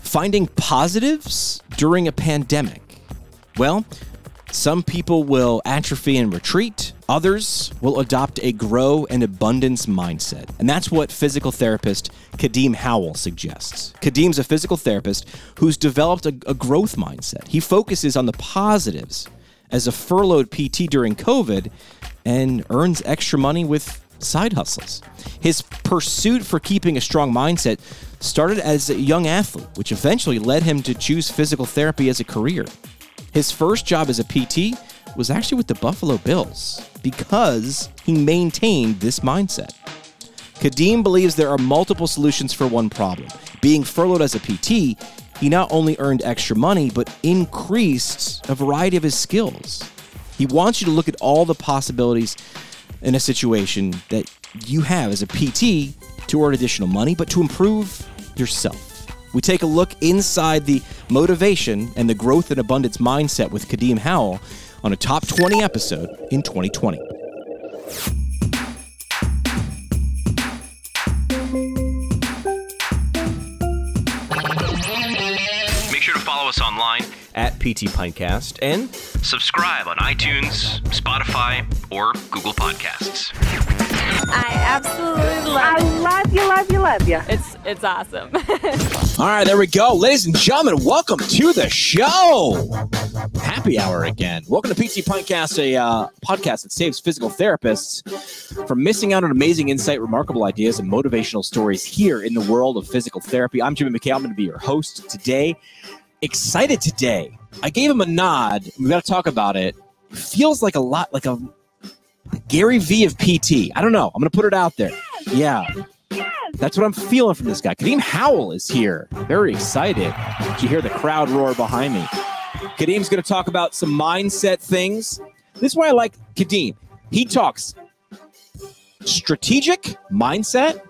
Finding positives during a pandemic. Well, some people will atrophy and retreat. Others will adopt a grow and abundance mindset. And that's what physical therapist Kadeem Howell suggests. Kadeem's a physical therapist who's developed a, a growth mindset. He focuses on the positives as a furloughed PT during COVID and earns extra money with side hustles. His pursuit for keeping a strong mindset started as a young athlete, which eventually led him to choose physical therapy as a career. His first job as a PT was actually with the Buffalo Bills because he maintained this mindset. Kadeem believes there are multiple solutions for one problem. Being furloughed as a PT, he not only earned extra money, but increased a variety of his skills. He wants you to look at all the possibilities in a situation that you have as a PT to earn additional money, but to improve yourself. We take a look inside the motivation and the growth and abundance mindset with Kadeem Howell on a top 20 episode in 2020. Make sure to follow us online At PT Pintcast and subscribe on iTunes, Spotify, or Google Podcasts. I absolutely love I love you, love you, love you. It's it's awesome. All right, there we go. Ladies and gentlemen, welcome to the show. Happy hour again. Welcome to PT Podcast, a uh, podcast that saves physical therapists from missing out on amazing insight, remarkable ideas, and motivational stories here in the world of physical therapy. I'm Jimmy McKay. I'm going to be your host today. Excited today. I gave him a nod. We got to talk about it. Feels like a lot like a Gary Vee of PT. I don't know. I'm going to put it out there. Yeah. That's what I'm feeling from this guy. Kadeem Howell is here. Very excited. You hear the crowd roar behind me? Kadeem's going to talk about some mindset things. This is why I like Kadeem. He talks strategic mindset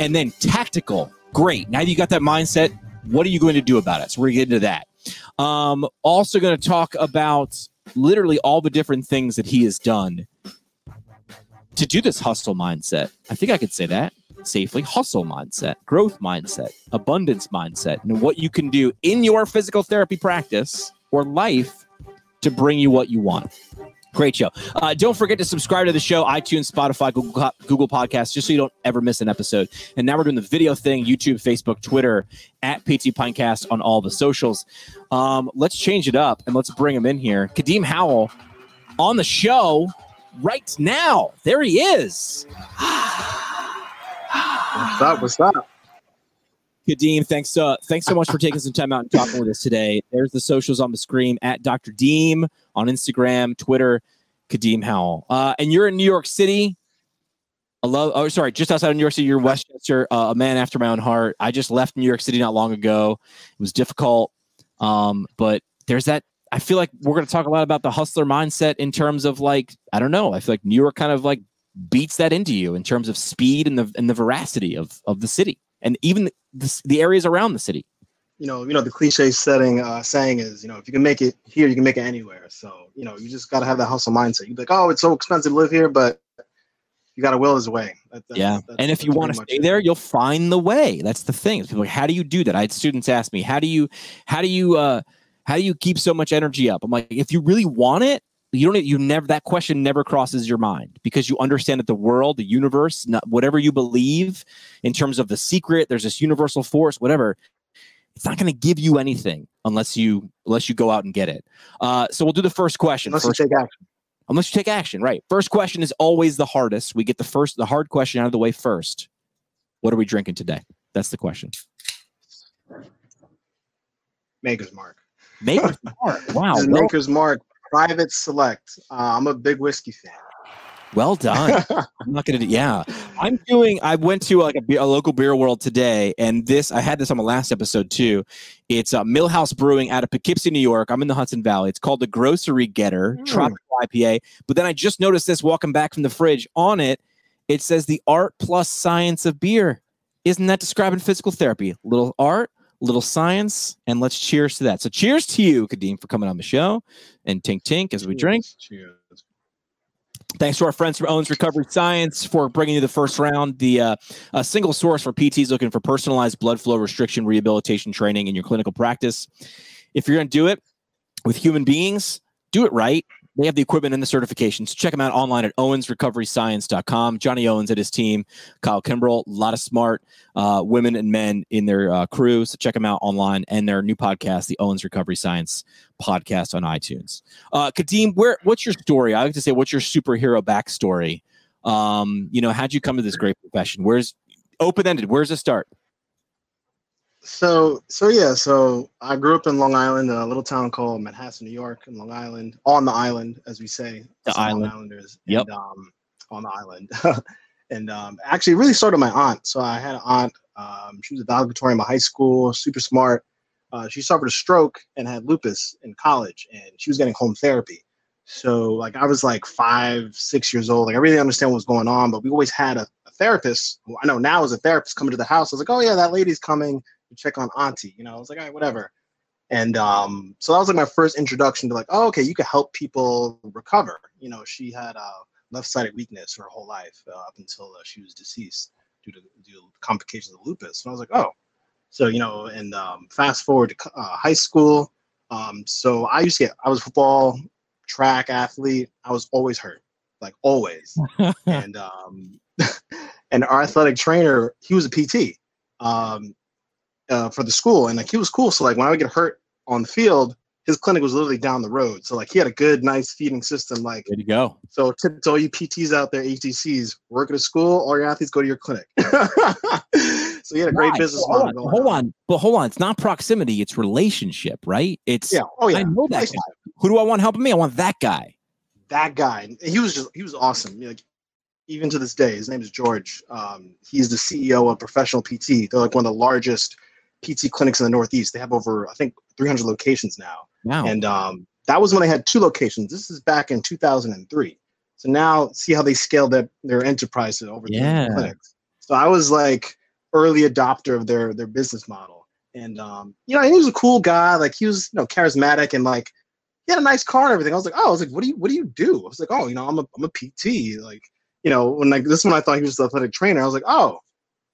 and then tactical. Great. Now you got that mindset. What are you going to do about it? So we're going to get into that. Um, also going to talk about literally all the different things that he has done to do this hustle mindset. I think I could say that safely. Hustle mindset, growth mindset, abundance mindset, and what you can do in your physical therapy practice or life to bring you what you want. Great show. Uh, don't forget to subscribe to the show, iTunes, Spotify, Google, Google Podcasts, just so you don't ever miss an episode. And now we're doing the video thing YouTube, Facebook, Twitter, at PT Pintcast on all the socials. Um, let's change it up and let's bring him in here. Kadeem Howell on the show right now. There he is. What's up? What's up? Kadeem, thanks uh, thanks so much for taking some time out and talking with us today. There's the socials on the screen at Dr. Deem on Instagram, Twitter, Kadeem Howell. Uh, and you're in New York City. I love. Oh, sorry, just outside of New York City. You're in Westchester, uh, a man after my own heart. I just left New York City not long ago. It was difficult, um, but there's that. I feel like we're going to talk a lot about the hustler mindset in terms of like I don't know. I feel like New York kind of like beats that into you in terms of speed and the and the veracity of of the city and even the, the areas around the city. You know, you know the cliche setting uh, saying is, you know, if you can make it here, you can make it anywhere. So, you know, you just got to have that hustle mindset. You're like, oh, it's so expensive to live here, but you got to will his way. That, that's, yeah, and if you want to stay there, you'll find the way. That's the thing. People, like, how do you do that? I had students ask me, how do you, how do you, uh, how do you keep so much energy up? I'm like, if you really want it, you don't you never that question never crosses your mind because you understand that the world the universe not, whatever you believe in terms of the secret there's this universal force whatever it's not going to give you anything unless you unless you go out and get it uh, so we'll do the first question Unless first, you take action. unless you take action right first question is always the hardest we get the first the hard question out of the way first what are we drinking today that's the question Maker's Mark. Maker's Mark. Wow. This Maker's Mark Private Select. Uh, I'm a big whiskey fan. well done. I'm not gonna do. Yeah, I'm doing. I went to like a, beer, a local beer world today, and this I had this on the last episode too. It's uh, Millhouse Brewing out of Poughkeepsie, New York. I'm in the Hudson Valley. It's called the Grocery Getter Mm. Tropical IPA. But then I just noticed this walking back from the fridge. On it, it says the art plus science of beer. Isn't that describing physical therapy? Little art, little science, and let's cheers to that. So cheers to you, Kadeem, for coming on the show, and tink tink as we drink. Cheers. Thanks to our friends from Owens Recovery Science for bringing you the first round, the uh, a single source for PTs looking for personalized blood flow restriction rehabilitation training in your clinical practice. If you're going to do it with human beings, do it right. They have the equipment and the certifications. Check them out online at owensrecoveryscience.com. Johnny Owens and his team, Kyle Kimbrell, a lot of smart uh, women and men in their uh, crew. So check them out online and their new podcast, the Owens Recovery Science podcast on iTunes. Uh, Kadeem, where what's your story? I like to say, what's your superhero backstory? Um, you know, how'd you come to this great profession? Where's open ended? Where's the start? So so yeah, so I grew up in Long Island, in a little town called manhattan New York, in Long Island, on the island, as we say, The us Long island. Islanders. Yep. And, um, on the island, and um, actually, really started my aunt. So I had an aunt. Um, she was a valedictorian in my high school, super smart. Uh, she suffered a stroke and had lupus in college, and she was getting home therapy. So like I was like five, six years old. Like I really understand what was going on, but we always had a, a therapist. Who I know now is a therapist coming to the house. I was like, oh yeah, that lady's coming check on auntie. You know, I was like, all right, whatever. And um, so that was like my first introduction to like, oh, okay, you can help people recover. You know, she had uh, left-sided weakness her whole life uh, up until uh, she was deceased due to, due to complications of lupus. And I was like, oh, so you know, and um, fast forward to uh, high school. Um, so I used to get, I was a football, track athlete. I was always hurt, like always. and um, and our athletic trainer, he was a PT um, uh, for the school, and like he was cool. So like when I would get hurt on the field, his clinic was literally down the road. So like he had a good, nice feeding system. Like There you go. so, tip to all you PTs out there, ATCs, work at a school. All your athletes go to your clinic. so he had a great Right. business Hold model. on, hold on, but hold on. It's not proximity; it's relationship, right? It's Yeah. Oh yeah. I know that Nice. guy. Who do I want helping me? I want that guy. that guy he was just he was awesome like even to this day his name is george um, he's the ceo of professional pt they're like one of the largest pt clinics in the northeast they have over i think 300 locations now Wow. and um, that was when they had two locations this is back in 2003 so now see how they scaled their, their enterprise to over 300 Yeah. clinics so i was like early adopter of their their business model and um, you know he was a cool guy like he was you know charismatic and like he had a nice car and everything. I was like, oh, I was like, what do you what do you do? I was like, oh, you know, I'm a I'm a PT. Like, you know, when like this one I thought he was the athletic trainer. I was like, oh,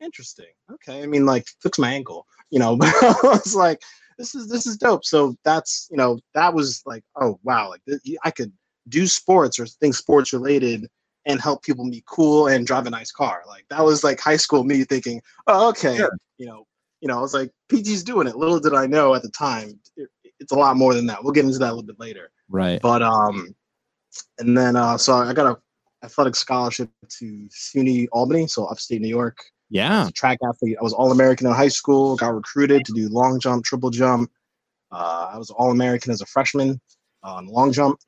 interesting. Okay. I mean, like, fix my ankle, you know, but I was like, this is this is dope. So that's you know, that was like, oh wow, like th- I could do sports or things sports related and help people be cool and drive a nice car. Like that was like high school me thinking, oh, okay, Sure. you know, you know, I was like, PG's doing it. Little did I know at the time, it, it's a lot more than that. We'll get into that a little bit later. right. But um, and then uh, so I got a athletic scholarship to SUNY Albany, so upstate New York. Yeah. track athlete. I was All American in high school. Got recruited to do long jump, triple jump. Uh, I was All American as a freshman on long jump.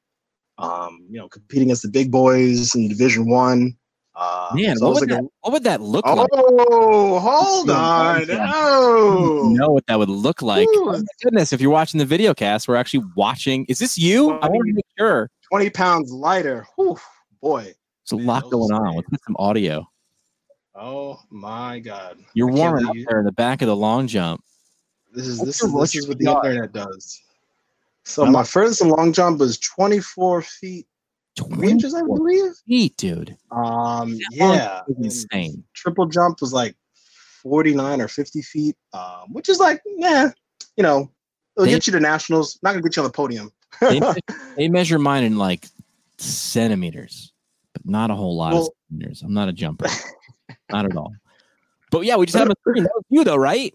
Um, you know, competing against the big boys in Division One. Uh, Man, so what would, like that, a- what would that look like? oh, hold on, oh, You know what that would look like. Ooh. Oh my goodness, if you're watching the video cast, we're actually watching. Is this you? I want to make sure. twenty pounds lighter. Whew, boy, There's a Man, lot going on. Let's get some audio. Oh my God, You're I can't warming up there in the back of the long jump. This is What's this is this is what the yard? internet does. So How my furthest long jump was 24 feet three inches, I 24 believe. feet, dude. Um, That yeah, insane. triple jump was like 49 or 50 feet, um, which is like, yeah, you know, it'll They- get you to nationals. Not gonna get you on the podium. They, they measure mine in like centimeters, but not a whole lot of centimeters. I'm not a jumper, not at all. But yeah, we just had a screen. That was you though, right?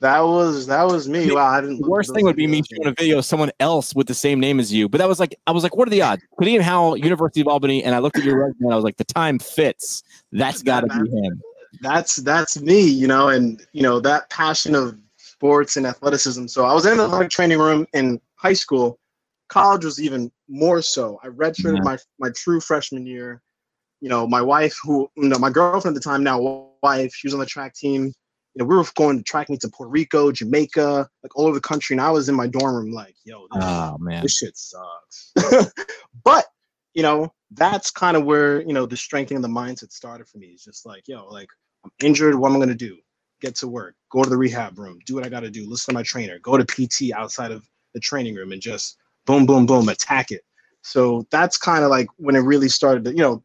that was that was me. Wow, I didn't. The worst thing would be me showing a video of someone else with the same name as you. But that was like, I was like, what are the odds? Kadeem Howell, University of Albany, and I looked at your resume and I was like, the time fits. That's got to be him. that's that's me, you know, and you know that passion of sports and athleticism. So I was in the athletic training room in high school. College was even more so. I redshirted Yeah. my my true freshman year. You know, my wife, who you know, my girlfriend at the time, now wife, she was on the track team. You know, we were going to track meets in Puerto Rico, Jamaica, like all over the country. And I was in my dorm room, like, yo, this, Oh man, this shit sucks. but you know, that's kind of where you know the strengthening the mindset started for me. It's just like, yo, like I'm injured. What am I gonna do? Get to work. Go to the rehab room. Do what I gotta do. Listen to my trainer. Go to PT outside of the training room and just boom, boom, boom, attack it. So that's kind of like when it really started. To, you know,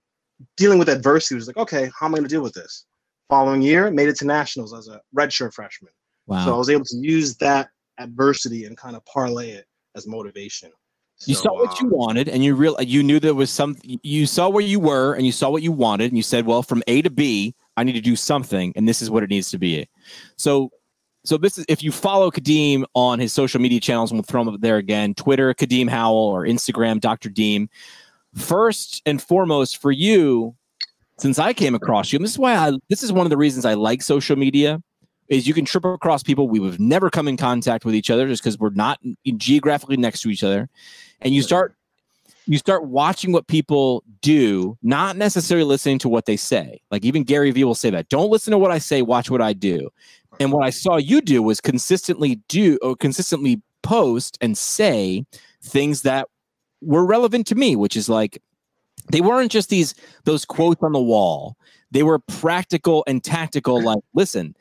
dealing with adversity was like, okay, how am I going to deal with this? Following year, made it to nationals as a redshirt freshman. Wow. So I was able to use that adversity and kind of parlay it as motivation. you So, saw what you um, wanted and you real you knew there was some you saw where you were and you saw what you wanted and you said well from a to b i need to do something and this is what it needs to be so so this is if you follow kadeem on his social media channels and we'll throw them up there again twitter kadeem howell or instagram dr deem first and foremost for you since i came across you and this is why i this is one of the reasons i like social media is you can trip across people we would never come in contact with each other just because we're not geographically next to each other. And you start you start watching what people do not necessarily listening to what they say. Like even gary vee will say that don't listen to what i say watch what i do. And what i saw you do was consistently do or consistently post and say things that were relevant to me which is like they weren't just these those quotes on the wall they were practical and tactical like listen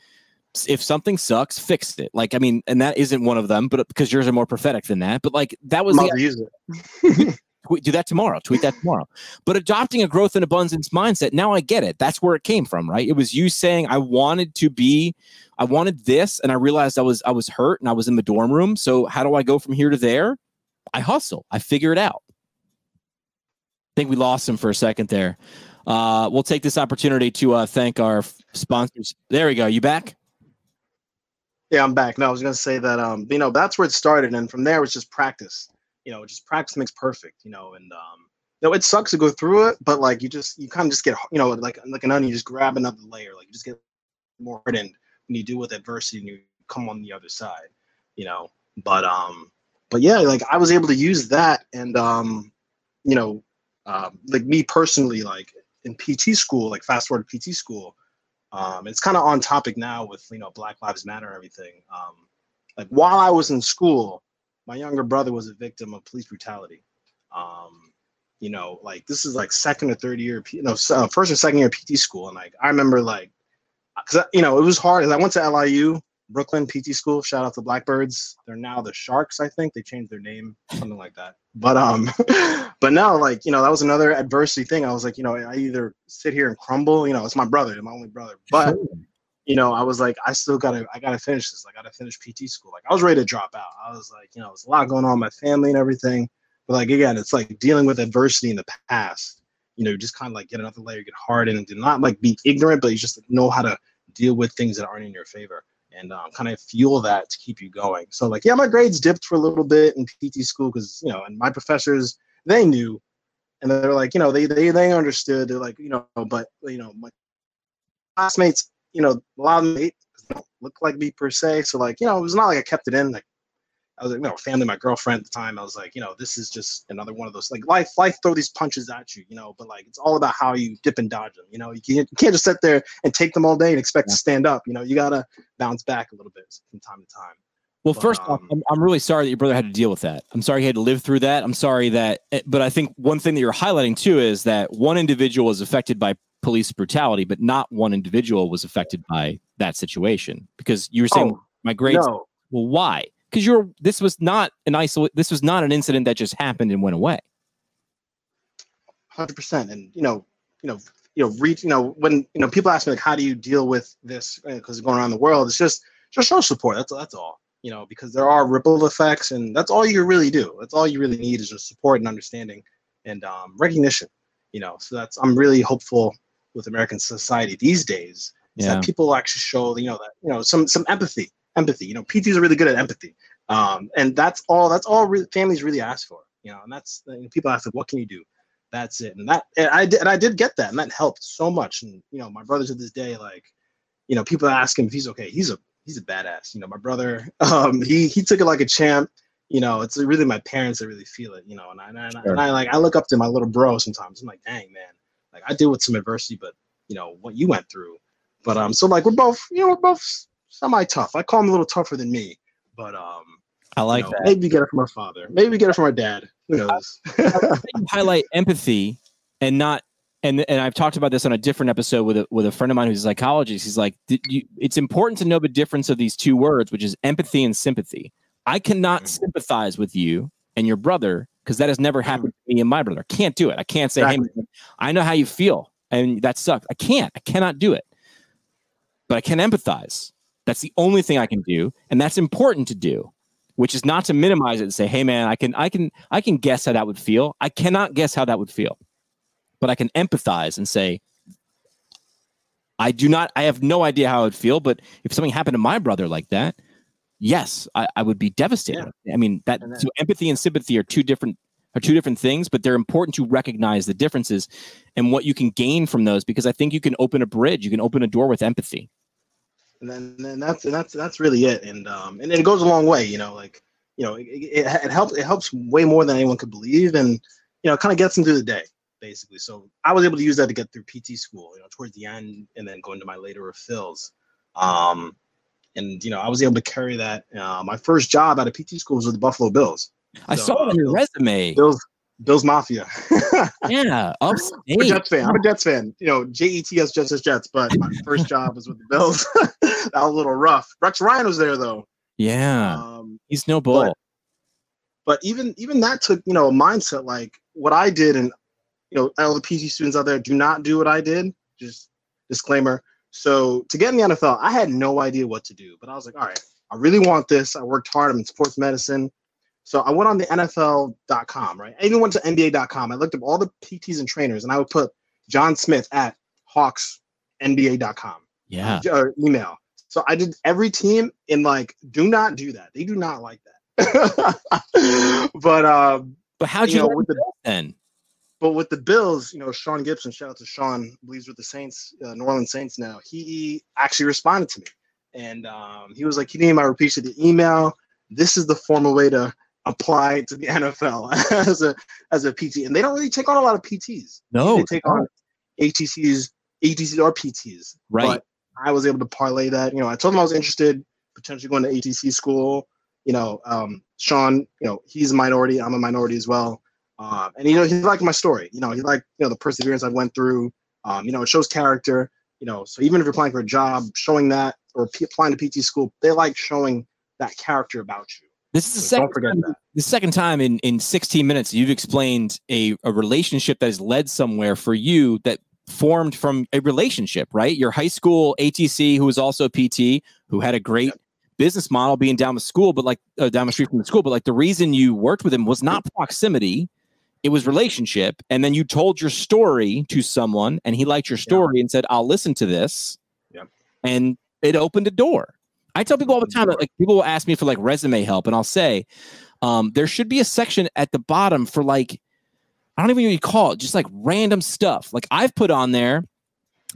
if something sucks fix it like i mean and that isn't one of them but uh, because yours are more prophetic than that but like that was I'm the use it. tweet, do that tomorrow. Tweet that tomorrow. But adopting a growth and abundance mindset, now I get it. That's where it came from, right? It was you saying I wanted to be, I wanted this, and I realized I was I was hurt and I was in the dorm room. So how do I go from here to there? I hustle. I figure it out. I think we lost him for a second there. Uh, we'll take this opportunity to uh, thank our sponsors. There we go. You back? Yeah, I'm back. No, I was gonna say that um, you know, that's where it started, and from there it was just practice. You know, just practice makes perfect. You know, and um, you know, it sucks to go through it, but like you just you kind of just get you know, like like an onion, you just grab another layer. Like you just get more hardened when you deal with adversity and you come on the other side. You know, but um, but yeah, like I was able to use that, and um, you know, um, like me personally, like in PT school, like fast forward PT school, um, it's kind of on topic now with you know Black Lives Matter and everything. Um, like while I was in school, my younger brother was a victim of police brutality. Um, you know, like this is like second or third year, no, s- uh, first or second year PT school, and like I remember like, cause you know it was hard. 'cause I went to LIU, Brooklyn PT school. Shout out to the Blackbirds. They're now the Sharks, I think. They changed their name, something like that. But um, but now like you know that was another adversity thing. I was like, you know, I either sit here and crumble. You know, it's my brother, my only brother. But you know, I was like, I still gotta, I gotta finish this. I gotta finish PT school. Like I was ready to drop out. I was like, you know, there's a lot going on in my family and everything. But like again, it's like dealing with adversity in the past. You know, you just kind of like get another layer, get hardened, and do not like be ignorant, but you just know how to deal with things that aren't in your favor and um, kind of fuel that to keep you going. So like, yeah, my grades dipped for a little bit in PT school because you know, and my professors they knew, and they're like, you know, they they they understood. They're like, you know, but you know, my classmates, you know, a lot of them look like me per se. So like, you know, it was not like I kept it in. Like I was like, you know, family, my girlfriend at the time. I was like, you know, this is just another one of those like life, life throw these punches at you, you know. But like, it's all about how you dip and dodge them. You know, you can't, you can't just sit there and take them all day and expect to stand up. You know, you gotta bounce back a little bit from time to time. Well, But, first off, um, I'm, I'm really sorry that your brother had to deal with that. I'm sorry he had to live through that. I'm sorry that, eh, but I think one thing that you're highlighting too is that one individual was affected by police brutality, but not one individual was affected by that situation because you were saying Oh, my grades. No, Well, why? Because you're. This was not an isolate. This was not an incident that just happened and went away. hundred percent. And you know, you know, you know, reach. You know, when you know people ask me like, how do you deal with this because it's going around the world? It's just just show support. That's that's all. You know, because there are ripple effects, and that's all you really do. That's all you really need is just support and understanding and um, recognition. You know, so that's I'm really hopeful with American society these days is Yeah. that people actually show you know that you know some some empathy empathy you know pts are really good at empathy. Um and that's all that's all re- families really ask for you know and that's you know, people ask like what can you do? That's it. And that and i did and i did get that and that helped so much. And you know my brother to this day like you know people ask him if he's okay. He's a he's a badass you know my brother um he he took it like a champ. You know it's really my parents that really feel it you know and i and I, Sure. and I like i look up to my little bro sometimes. I'm like dang man. Like i deal with some adversity but you know what you went through. But um so like we're both you know we're both semi tough i call him a little tougher than me but um I like you know, that. maybe we get it from our father maybe we get it from our dad who knows highlight empathy and not and and I've talked about this on a different episode with a with a friend of mine who's a psychologist. He's like, you, it's important to know the difference of these two words, which is empathy and sympathy. I cannot Mhm. sympathize with you and your brother because that has never happened to me and my brother. I can't do it. I can't say, Exactly. hey, man, I know how you feel, and that sucks. I can't. I cannot do it. But I can empathize. That's the only thing I can do, and that's important to do. Which is not to minimize it and say, hey man, I can I can I can guess how that would feel. I cannot guess how that would feel. But I can empathize and say, I do not, I have no idea how it would feel, but if something happened to my brother like that, yes, I, I would be devastated. I mean, that, that- so empathy and sympathy are two different are two different things, but they're important to recognize the differences and what you can gain from those because I think you can open a bridge, you can open a door with empathy. And then, then that's and that's that's really it and um and it goes a long way you know like you know it, it, it helps it helps way more than anyone could believe and you know kind of gets them through the day basically so i was able to use that to get through pt school you know towards the end and then go into my later refills um and you know i was able to carry that uh, my first job out of pt school was with the buffalo bills I So, saw it uh, on your Bills- resume. bills bills mafia Yeah, I'm a. Jets fan. I'm a Jets fan. You know, Jets, Jets, as Jets. But my first job was with the Bills. that was a little rough. Rex Ryan was there though. Yeah, Um, he's no bull. but even even that took you know a mindset like what I did, and you know all the PT students out there do not do what I did. Just disclaimer. So to get in the NFL, I had no idea what to do, but I was like, all right, I really want this. I worked hard. I'm in sports medicine. So I went on the NFL.com, right? I even went to NBA.com. I looked up all the PTs and trainers, and I would put John Smith at Hawks NBA.com. yeah, uh, email. So I did every team in like, do not do that. They do not like that. but um, but how'd you you know, with the- then? but with the Bills, you know, Sean Gibson, shout out to Sean, believes with the Saints, uh, New Orleans Saints now. He actually responded to me, and um, he was like, "He named I repeated the email. This is the formal way to apply to the NFL as a as a PT." And they don't really take on a lot of PTs. No, they take on ATCs, ATCs or PTs. right. But I was able to parlay that. You know, I told him I was interested, potentially going to ATC school. You know, um, Sean, you know, he's a minority. I'm a minority as well. Um, and you know, he liked my story. You know, he liked you know the perseverance I went through. Um, you know, it shows character. You know, so even if you're applying for a job, showing that or p- applying to PT school, they like showing that character about you. This is the So second time, that. the second time in, in 16 minutes you've explained a, a relationship that has led somewhere for you that formed from a relationship, right? Your high school ATC, who was also a PT, who had a great business model being down the school, but like uh, down the street from the school. But like the reason you worked with him was not proximity, it was relationship. And then you told your story to someone and he liked your story and said, I'll listen to this. Yep. And it opened a door. I tell people all the time that like people will ask me for like resume help, and I'll say, um, there should be a section at the bottom for like, I don't even know what you call it, just like random stuff. Like I've put on there,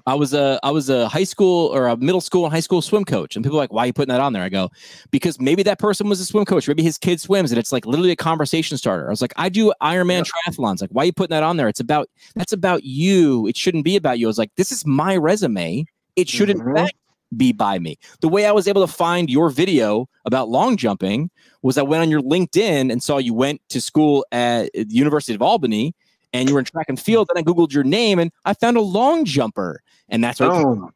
I was a I was a high school or a middle school and high school swim coach, and people are like, why are you putting that on there? I go, because maybe that person was a swim coach, maybe his kid swims, and it's like literally a conversation starter. I was like, I do Ironman triathlons. Like, why are you putting that on there? It's about that's about you. It shouldn't be about you. I was like, this is my resume. It should in Mhm. fact be by me. The way I was able to find your video about long jumping was I went on your LinkedIn and saw you went to school at the University of Albany and you were in track and field. Then I Googled your name and I found a long jumper. And that's what I- Boom.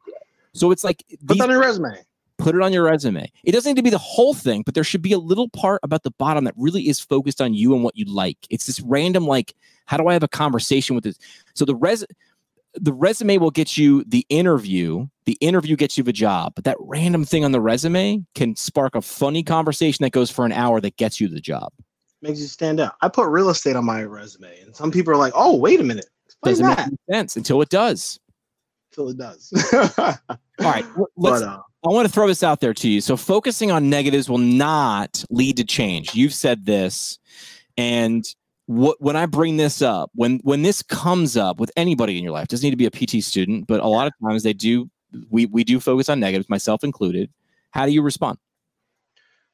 so it's like Put on your resume. put it on your resume. It doesn't need to be the whole thing, but there should be a little part about the bottom that really is focused on you and what you like. It's this random like, how do I have a conversation with this? So the res the resume will get you the interview. The interview gets you the job, but that random thing on the resume can spark a funny conversation that goes for an hour that gets you the job. Makes you stand out. I put real estate on my resume, and some people are like, "Oh, wait a minute, explain Doesn't make that." any sense until it does. Until it does. All right, let's. but uh, I want to throw this out there to you. So focusing on negatives will not lead to change. You've said this, and what when I bring this up, when when this comes up with anybody in your life, doesn't need to be a PT student, but a lot of times they do. We we do focus on negatives, myself included. How do you respond?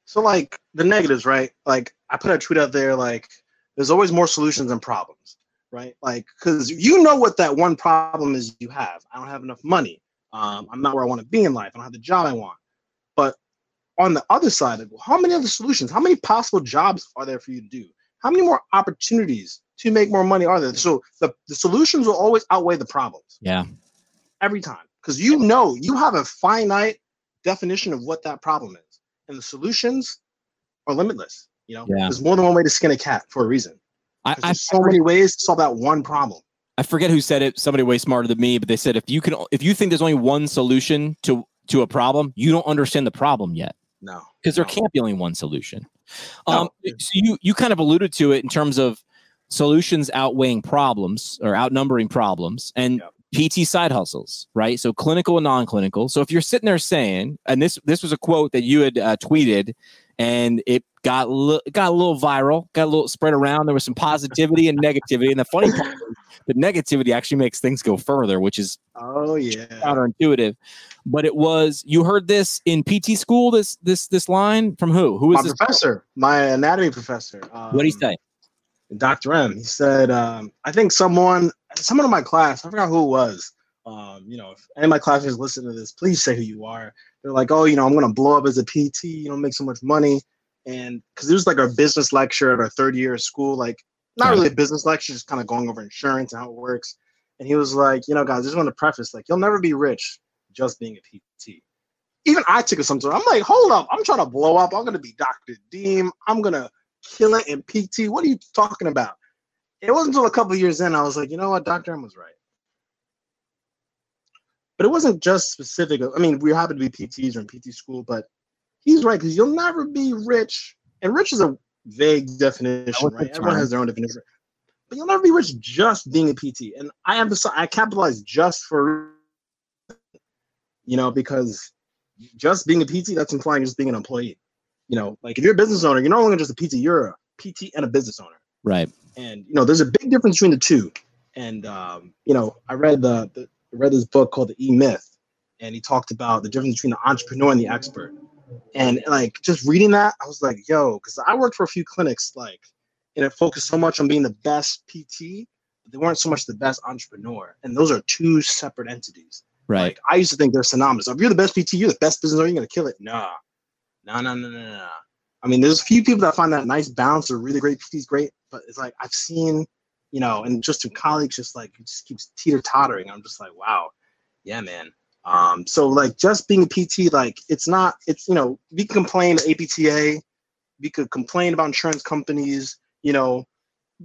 So like the negatives, right? Like I put a tweet out there like there's always more solutions than problems, right? Like cuz you know what that one problem is you have. I don't have enough money. Um, I'm not where I want to be in life. I don't have the job I want. But on the other side of it, how many other solutions? How many possible jobs are there for you to do? How many more opportunities to make more money are there? So the, the solutions will always outweigh the problems Yeah, every time because you know you have a finite definition of what that problem is and the solutions are limitless you know Yeah. there's more than one way to skin a cat for a reason I, I, so many ways to solve that one problem. I forget who said it. Somebody way smarter than me, but they said if you can, if you think there's only one solution to to a problem, you don't understand the problem yet No, because there can't be only one solution. No. Um, so you you kind of alluded to it in terms of solutions outweighing problems or outnumbering problems and PT side hustles, right? So clinical and non-clinical. So if you're sitting there saying, and this this was a quote that you had uh, tweeted, and it got li- got a little viral, got a little spread around. There was some positivity and negativity, and the funny part the negativity actually makes things go further, which is Oh yeah. counterintuitive. But it was you heard this in PT school. This this this line from who? Who is My this? professor, my anatomy professor. Um, What did he say? Dr. M. He said, um, I think someone, someone in my class, I forgot who it was. Um, you know, if any of my classmates listen to this, please say who you are. They're like, oh, you know, I'm gonna blow up as a PT, you know, make so much money. And because it was like our business lecture at our third year of school, like not really a business lecture, just kind of going over insurance and how it works. And he was like, you know, guys, I just want to preface, like, you'll never be rich just being a PT. Even I took it sometimes. I'm like, hold up, I'm trying to blow up. I'm gonna be Dr. Deem. I'm gonna kill it in PT. What are you talking about? It wasn't until a couple of years in I was like, you know what, Dr. M was right. But it wasn't just specific. I mean, we happen to be PTs or in PT school, but he's right because you'll never be rich. And rich is a vague definition, right? Everyone has their own definition. But you'll never be rich just being a PT. And I emphasize, I capitalize just for, you know, because just being a PT, that's implying just being an employee. You know, like if you're a business owner, you're no longer just a PT, you're a PT and a business owner Right. and you know there's a big difference between the two and um, you know i read the, the I read this book called the e-myth and he talked about the difference between the entrepreneur and the expert. And like just reading that i was like yo because i worked for a few clinics like and it focused so much on being the best pt but they weren't so much the best entrepreneur. And those are two separate entities. Right. like i used to think they're synonymous. If you're the best pt you're the best business owner you're gonna kill it. Nah. No no no no no I mean, there's a few people that find that nice balance. Or really great PT's great, but it's like I've seen, you know, and just through colleagues, just like it just keeps teeter tottering. I'm just like, wow, yeah, man. Um, so like just being a PT, like it's not, it's you know, we can complain to APTA, we could complain about insurance companies, you know,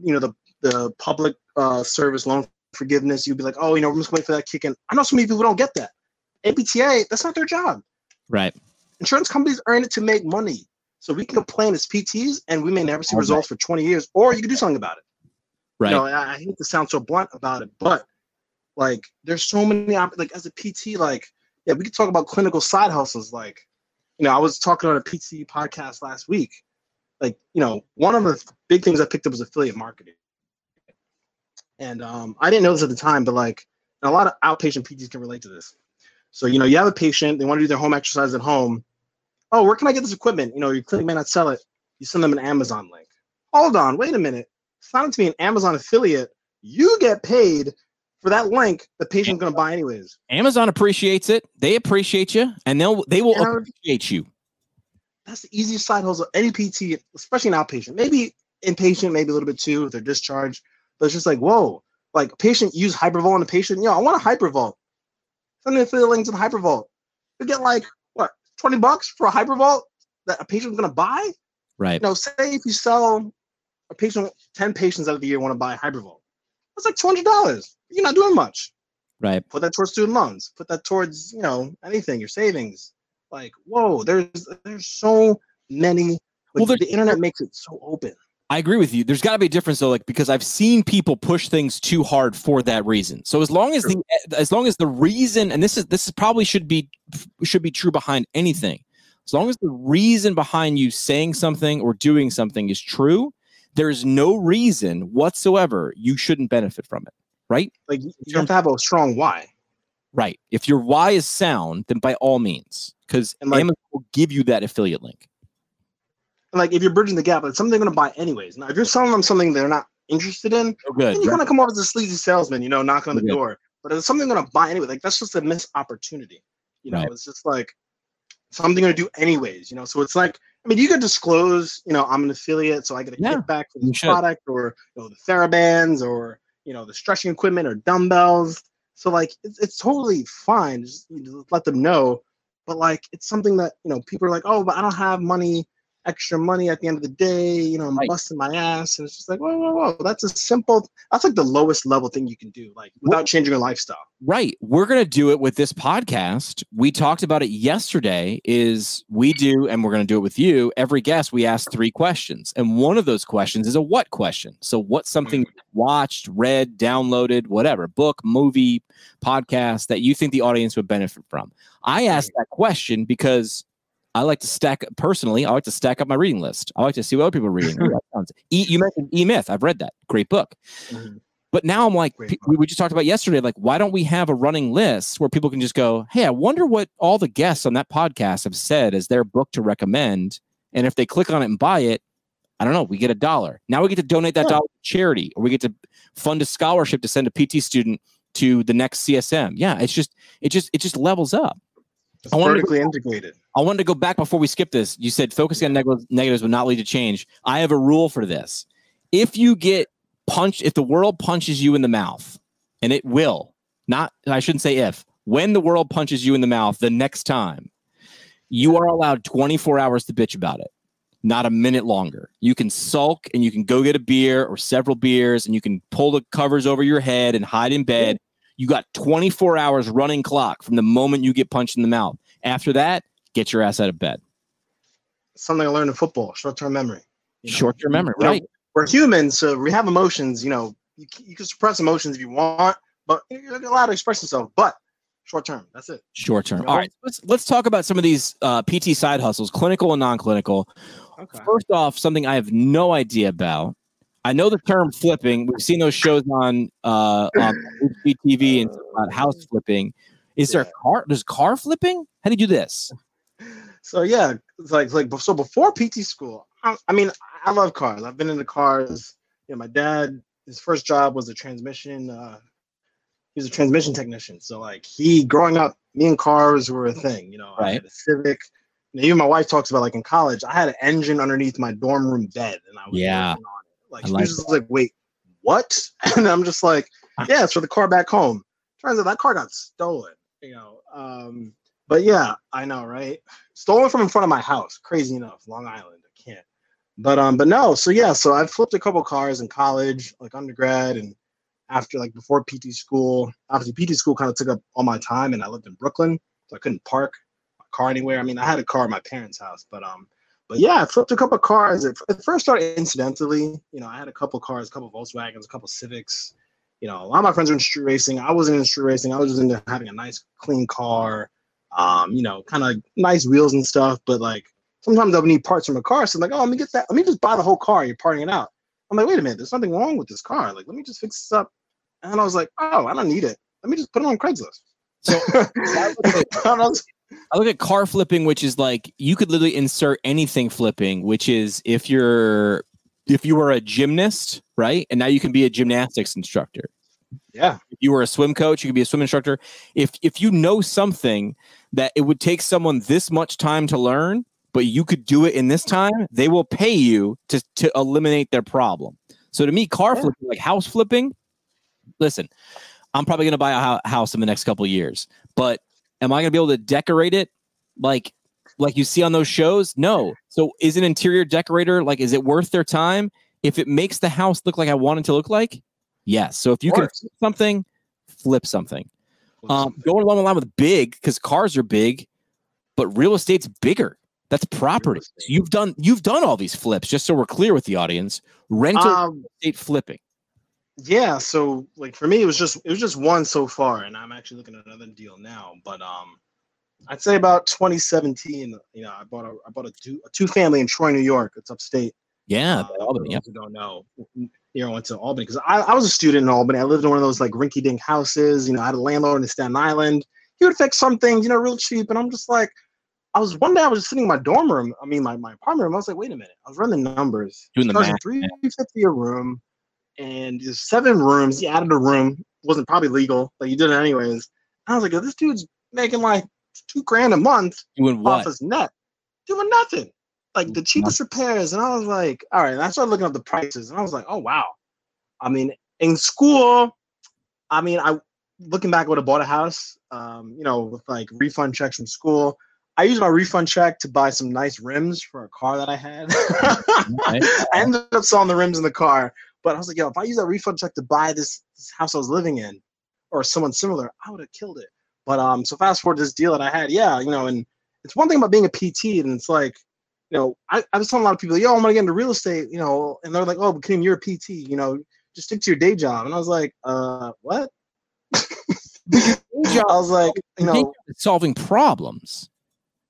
you know the the public uh, service loan forgiveness. You'd be like, oh, you know, we're just waiting for that kick in. I know so many people don't get that. APTA, that's not their job Right. insurance companies are in it to make money. So we can complain as PTs and we may never see All results for 20 years, or you can do something about it. Right. You know, I, I hate to sound so blunt about it, but like there's so many like as a PT, like yeah, we could talk about clinical side hustles. Like, you know, I was talking on a PT podcast last week. Like, you know, one of the big things I picked up was affiliate marketing. And um, I didn't know this at the time, but like a lot of outpatient PTs can relate to this. So, you know, you have a patient, they want to do their home exercise at home. Oh, where can I get this equipment? You know, your clinic may not sell it. You send them an Amazon link. Hold on, wait a minute. Sign to be an Amazon affiliate. You get paid for that link the patient's going to buy anyways. Amazon appreciates it. They appreciate you, and they'll they will appreciate you. That's the easiest side hustle. Any PT, especially an outpatient, maybe inpatient, maybe a little bit too if they're discharged. But it's just like, whoa, like patient use Hypervolt on a patient. Yo, I want a Hypervolt. Send me affiliate link to the Hypervolt. You get like what, 20 bucks for a Hypervolt that a patient's gonna buy? Right. You know, say if you sell a patient, 10 patients out of the year want to buy Hypervolt. That's like $200. You're not doing much. Right. Put that towards student loans. Put that towards, you know, anything, your savings. Like, whoa, there's there's so many. Like, Well, the internet makes it so open. I agree with you. There's got to be a difference though, like because I've seen people push things too hard for that reason. So as long as the as long as the reason, and this is this is probably should be should be true behind anything. As long as the reason behind you saying something or doing something is true, there is no reason whatsoever you shouldn't benefit from it. Right? Like you have to have a strong why. Right. If your why is sound, then by all means, because like- Amazon will give you that affiliate link. Like if you're bridging the gap, it's something they're gonna buy anyways. Now if you're selling them something they're not interested in, Oh, good. then you kind of come off as a sleazy salesman, you know, knocking on oh, the Yeah. door. But if it's something they're gonna buy anyway, like that's just a missed opportunity. You know, Right. it's just like something gonna do anyways, you know. So it's like, I mean, you could disclose, you know, I'm an affiliate, so I get a Yeah, kickback for the product or you know the TheraBands or you know the stretching equipment or dumbbells. So like it's, it's totally fine. Just, you know, let them know. But like it's something that, you know, people are like, oh, but I don't have money extra money at the end of the day. You know, I'm Right. busting my ass, and it's just like, whoa, whoa, whoa. That's a simple. That's like the lowest level thing you can do, like without changing your lifestyle. Right. We're going to do it with this podcast. We talked about it yesterday is we do and we're going to do it with you. Every guest we ask 3 questions. And one of those questions is a what question. So what's something mm-hmm. watched, read, downloaded, whatever, book, movie, podcast that you think the audience would benefit from? I asked that question because I like to stack personally, I like to stack up my reading list. I like to see what other people are reading. e, you mentioned E Myth. I've read that. Great book. Mhm. But now I'm like, Great pe- we we just talked about yesterday, like, why don't we have a running list where people can just go, hey, I wonder what all the guests on that podcast have said as their book to recommend. And if they click on it and buy it, I don't know, we get a dollar. Now we get to donate that Yeah. dollar to charity or we get to fund a scholarship to send a PT student to the next CSM. Yeah, it's just, it just, it just levels up. It's I wanted to- vertically integrated. I wanted to go back before we skip this. You said focusing on neg- negatives would not lead to change. I have a rule for this. If you get punched, if the world punches you in the mouth, and it will, not, I shouldn't say if, when the world punches you in the mouth the next time, you are allowed 24 hours to bitch about it, not a minute longer. You can sulk and you can go get a beer or several beers and you can pull the covers over your head and hide in bed. You got 24 hours running clock from the moment you get punched in the mouth. After that, get your ass out of bed. Something I learned in football: short-term memory. you know? Short term memory, You know, right? we're humans, so we have emotions. You know, you, you can suppress emotions if you want, but you're allowed to express yourself. But short term, that's it. Short term. No. All right, let's let's talk about some of these uh, PT side hustles, clinical and non-clinical. Okay. First off, something I have no idea about. I know the term flipping. We've seen those shows on uh, on TV and about house flipping. Is there Yeah. car? There's car flipping? How do you do this? So yeah, it's like like so before PT school. I, I mean, I love cars. I've been into cars. You know, my dad, his first job was a transmission. Uh, he was a transmission technician. So like he, growing up, me and cars were a thing. You know, I had a Civic. Know, even my wife talks about like in college, I had an engine underneath my dorm room bed, and I was Yeah. working on it. Like I she like was just like, wait, what? And I'm just like, yeah, it's for the car back home. Turns out that car got stolen. You know, um, but yeah, I know, right? Stolen from in front of my house. Crazy enough, Long Island. I can't. But um, but no. So yeah, so I flipped a couple cars in college, like undergrad, and after like before PT school. Obviously, PT school kind of took up all my time, and I lived in Brooklyn, so I couldn't park my car anywhere. I mean, I had a car at my parents' house, but um, but yeah, I flipped a couple cars. It, first started incidentally. You know, I had a couple cars, a couple Volkswagens, a couple Civics. You know, a lot of my friends were in street racing. I wasn't in street racing. I was just into having a nice, clean car. Um, you know, kind of nice wheels and stuff. But like sometimes I'll need parts from a car. So I'm like, oh, let me get that. Let me just buy the whole car. You're parting it out. I'm like, wait a minute, there's something wrong with this car. Like, let me just fix this up. And I was like, oh, I don't need it. Let me just put it on Craigslist. So I was- I look at car flipping, which is like you could literally insert anything flipping, which is if you're if you were a gymnast, right? And now you can be a gymnastics instructor. yeah, If you were a swim coach, you could be a swim instructor. If if you know something that it would take someone this much time to learn, but you could do it in this time, they will pay you to to eliminate their problem. So to me, car Yeah. flipping, like house flipping, listen, I'm probably going to buy a house in the next couple of years, but am I going to be able to decorate it like like you see on those shows? No. So is an interior decorator like is it worth their time if it makes the house look like I want it to look like? Yes. So if you can flip something, flip something. Um, going along the line with big because cars are big, but real estate's bigger. That's property. You've done you've done all these flips. Just so we're clear with the audience, rental um, estate flipping. yeah. So like for me, it was just it was just one so far, and I'm actually looking at another deal now. But um, I'd say about 2017. You know, I bought a I bought a two a two family in Troy, New York. It's upstate. Yeah, Uh, Albany, those who don't know, you know, I went to Albany because I, I was a student in Albany. I lived in one of those like rinky dink houses. You know, I had a landlord in Staten Island. He would fix some things, you know, real cheap. And I'm just like, I was one day I was just sitting in my dorm room. I mean, my, my apartment room. I was like, wait a minute. I was running the numbers. Doing the math, three fifty a room, and there's seven rooms. He added a room. wasn't probably legal, but he did it anyways. I was like, this dude's making like two grand a month Doing off what? his net, doing nothing. Like the cheapest repairs. And I was like, all right. And I started looking up the prices and I was like, oh wow. I mean, in school, I mean, I looking back, I would have bought a house, um, you know, with like refund checks from school. I used my refund check to buy some nice rims for a car that I had. I ended up selling the rims in the car, but I was like, yo, if I use that refund check to buy this, this house I was living in, or someone similar, I would have killed it. But um, so fast forward to this deal that I had, yeah, you know, and it's one thing about being a PT, and it's like, you know, I, I was telling a lot of people, yo, I'm gonna get into real estate, you know, and they're like, oh, but Kim, you're a PT, you know, just stick to your day job, and I was like, uh, what? I was like, you know, solving problems.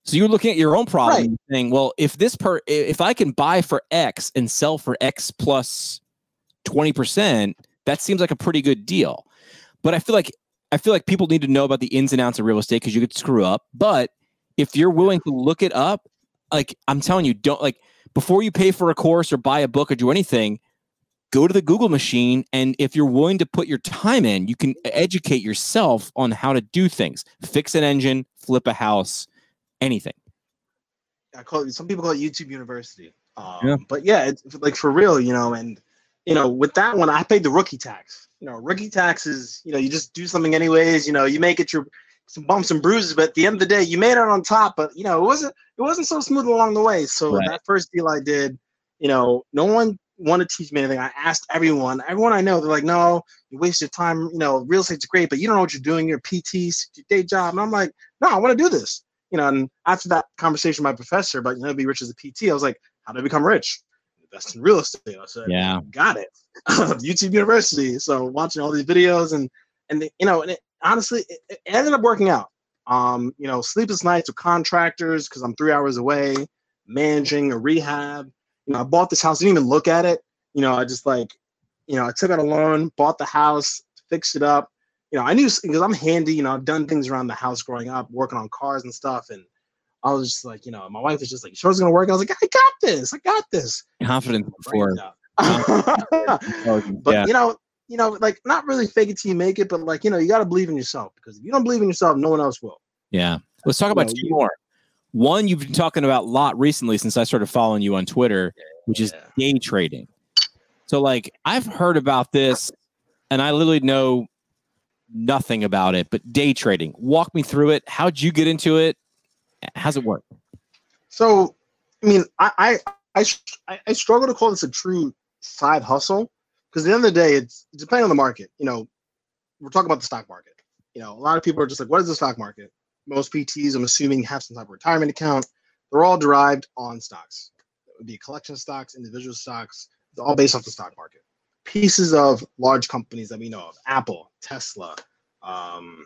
So you're looking at your own problem Right. saying, well, if this per if I can buy for X and sell for X plus 20%, that seems like a pretty good deal. But I feel like I feel like people need to know about the ins and outs of real estate because you could screw up. But if you're willing to look it up, like I'm telling you, don't like before you pay for a course or buy a book or do anything, go to the Google machine. And if you're willing to put your time in, you can educate yourself on how to do things. Fix an engine, flip a house, anything. I call it, some people call it YouTube University. Um, Yeah. But yeah, it's like for real, you know, and you know, with that one, I paid the rookie tax. You know, rookie tax is, you know, you just do something anyways. You know, you make it your some bumps and bruises, but at the end of the day, you made it on top. But you know, it wasn't it wasn't so smooth along the way. So Right. that first deal I did, you know, no one wanted to teach me anything. I asked everyone, everyone I know, they're like, no, you waste your time. You know, real estate's great, but you don't know what you're doing. You're a PT, your day job. And I'm like, no, I want to do this you know, and after that conversation with my professor about you know be rich as a PT, I was like, how do I become rich? Invest in real estate. I said, Yeah. got it. YouTube University. So watching all these videos and and the, you know, and it, honestly, it, it ended up working out. Um, you know, sleepless nights with contractors because I'm three hours away, managing a rehab. You know, I bought this house, didn't even look at it. You know, I just like, you know, I took out a loan, bought the house, fixed it up. You know, I knew because I'm handy. You know, I've done things around the house growing up, working on cars and stuff. And I was just like, you know, my wife was just like, "Sure, it's gonna work." I was like, "I got this. I got this." Confidence before. But yeah. you know, you know, like not really fake it till you make it, but like you know, you got to believe in yourself because if you don't believe in yourself, no one else will. Yeah. Let's talk about No, two more. One you've been talking about a lot recently since I started following you on Twitter, which is Yeah. day trading. So like I've heard about this and I literally know nothing about it, but day trading. Walk me through it. How'd you get into it? How's it work? So, I mean, I I I, I- I struggle to call this a true side hustle because at the end of the day, it's, it's depending on the market. You know, we're talking about the stock market. You know, a lot of people are just like, "What is the stock market?" Most PTs, I'm assuming, have some type of retirement account. They're all derived on stocks. It would be collection stocks, individual stocks. It's all based off the stock market. Pieces of large companies that we know of: Apple, Tesla, um,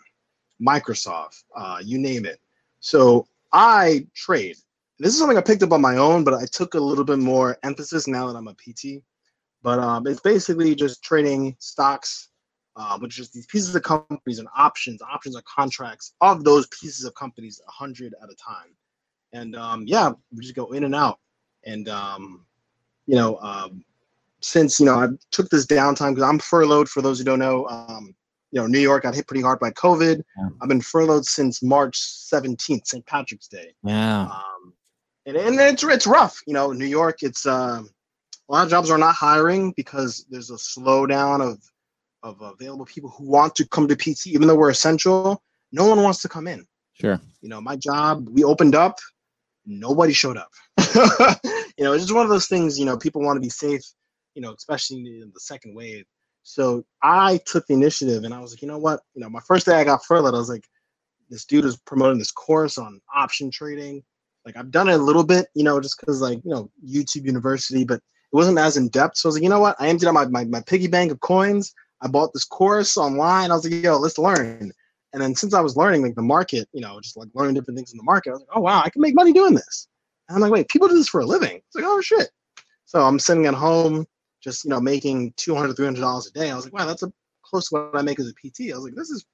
Microsoft, uh, you name it. So I trade. This is something I picked up on my own, but I took a little bit more emphasis now that I'm a PT. But um, it's basically just trading stocks, uh, which is these pieces of companies and options. Options are contracts of those pieces of companies, a hundred at a time. And um, yeah, we just go in and out. And um, you know, um, since you know I took this downtime because I'm furloughed. For those who don't know, um, you know, New York got hit pretty hard by COVID. Yeah. I've been furloughed since March 17th, St. Patrick's Day. Yeah. Um, and, and it's it's rough, you know. New York, it's um, a lot of jobs are not hiring because there's a slowdown of of available people who want to come to PT, even though we're essential. No one wants to come in. Sure. You know, my job, we opened up, nobody showed up. you know, it's just one of those things. You know, people want to be safe. You know, especially in the second wave. So I took the initiative, and I was like, you know what? You know, my first day I got furloughed, I was like, this dude is promoting this course on option trading. Like I've done it a little bit, you know, just because like you know YouTube University, but it wasn't as in depth. So I was like, you know what? I emptied out my, my my piggy bank of coins. I bought this course online. I was like, yo, let's learn. And then since I was learning like the market, you know, just like learning different things in the market, I was like, oh wow, I can make money doing this. And I'm like, wait, people do this for a living. It's like, oh shit. So I'm sitting at home, just you know, making 200 300 dollars a day. I was like, wow, that's a close to what I make as a PT. I was like, this is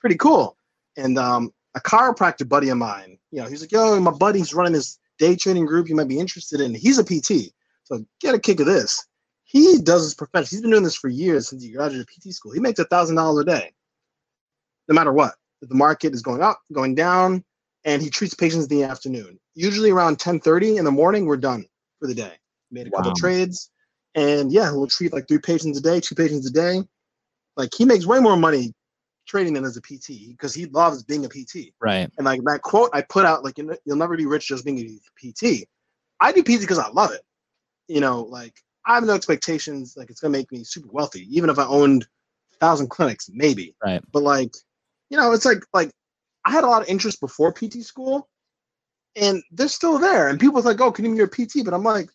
pretty cool. And um, a chiropractor buddy of mine, you know, he's like, yo, my buddy's running this day trading group you might be interested in. He's a PT. So get a kick of this. He does his profession. He's been doing this for years since he graduated PT school. He makes a thousand dollars a day, no matter what. If the market is going up, going down, and he treats patients in the afternoon. Usually around 10:30 in the morning, we're done for the day. Made a couple Wow. trades, and yeah, we'll treat like three patients a day, two patients a day. Like he makes way more money trading than as a PT because he loves being a PT. Right. And like that quote I put out, like "You'll you'll never be rich just being a PT. I do PT because I love it. You know, like I have no expectations like it's gonna make me super wealthy, even if I owned a thousand clinics, maybe. Right. But like, you know, it's like like I had a lot of interest before PT school, and they're still there. And people's like, "Oh, can you be a PT?" But I'm like,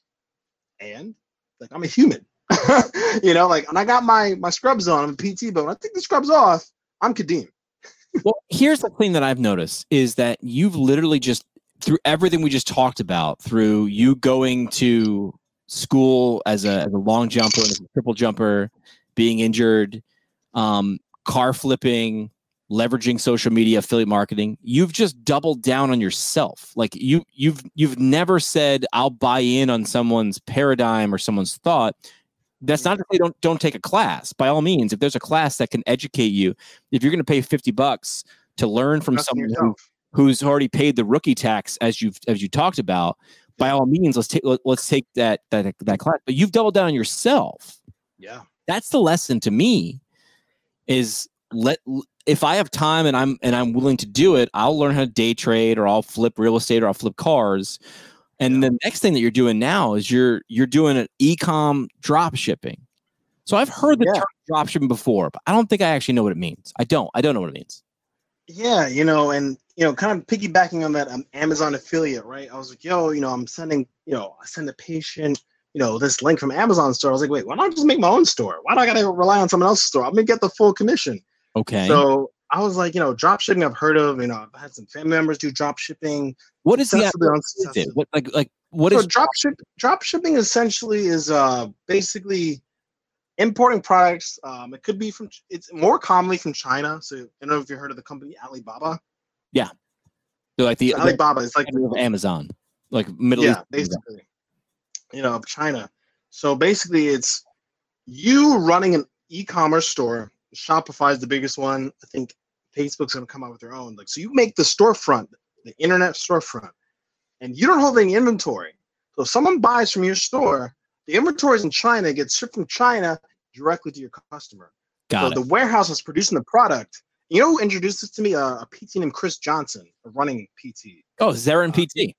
and like I'm a human, you know. Like, and I got my my scrubs on. I'm a PT, but when I take the scrubs off, I'm Kadeem. Well, here's the thing that I've noticed is that you've literally just through everything we just talked about, through you going to school as a, as a long jumper and as a triple jumper, being injured, um, car flipping, leveraging social media, affiliate marketing, you've just doubled down on yourself. Like you you've you've never said I'll buy in on someone's paradigm or someone's thought. That's not to say don't don't take a class. By all means, if there's a class that can educate you, if you're going to pay 50 bucks to learn from Trust someone who, who's already paid the rookie tax as you've as you talked about, by all means, let's take let, let's take that that that class. But you've doubled down on yourself. Yeah. That's the lesson to me. Is let if I have time and I'm and I'm willing to do it, I'll learn how to day trade or I'll flip real estate or I'll flip cars. And the next thing that you're doing now is you're you're doing an e-com drop shipping. So I've heard the Yeah. term drop shipping before, but I don't think I actually know what it means. I don't. I don't know what it means. Yeah, you know, and you know, kind of piggybacking on that um, Amazon affiliate, right? I was like, yo, you know, I'm sending, you know, I send a patient, you know, this link from Amazon store. I was like, wait, why don't I just make my own store? Why do I gotta rely on someone else's store? I'm gonna get the full commission. Okay. So I was like, you know, drop shipping I've heard of, you know, I've had some family members do drop shipping. what is the successfully, what is it? unsuccessfully. What like like what so is drop ship drop shipping essentially is uh basically importing products. Um, it could be from it's more commonly from China. So I don't know if you heard of the company Alibaba. Yeah. like the, So Alibaba is like Amazon, like Middle yeah, East. basically, you know, of China. So basically, it's you running an e-commerce store. Shopify is the biggest one. I think Facebook's going to come out with their own. Like, so you make the storefront, the internet storefront, and you don't hold any inventory. So if someone buys from your store, the inventory is in China, gets shipped from China directly to your customer. Got so it. the warehouse is producing the product. You know who introduced this to me? Uh, a PT named Chris Johnson, a running PT. Oh, Zeren PT.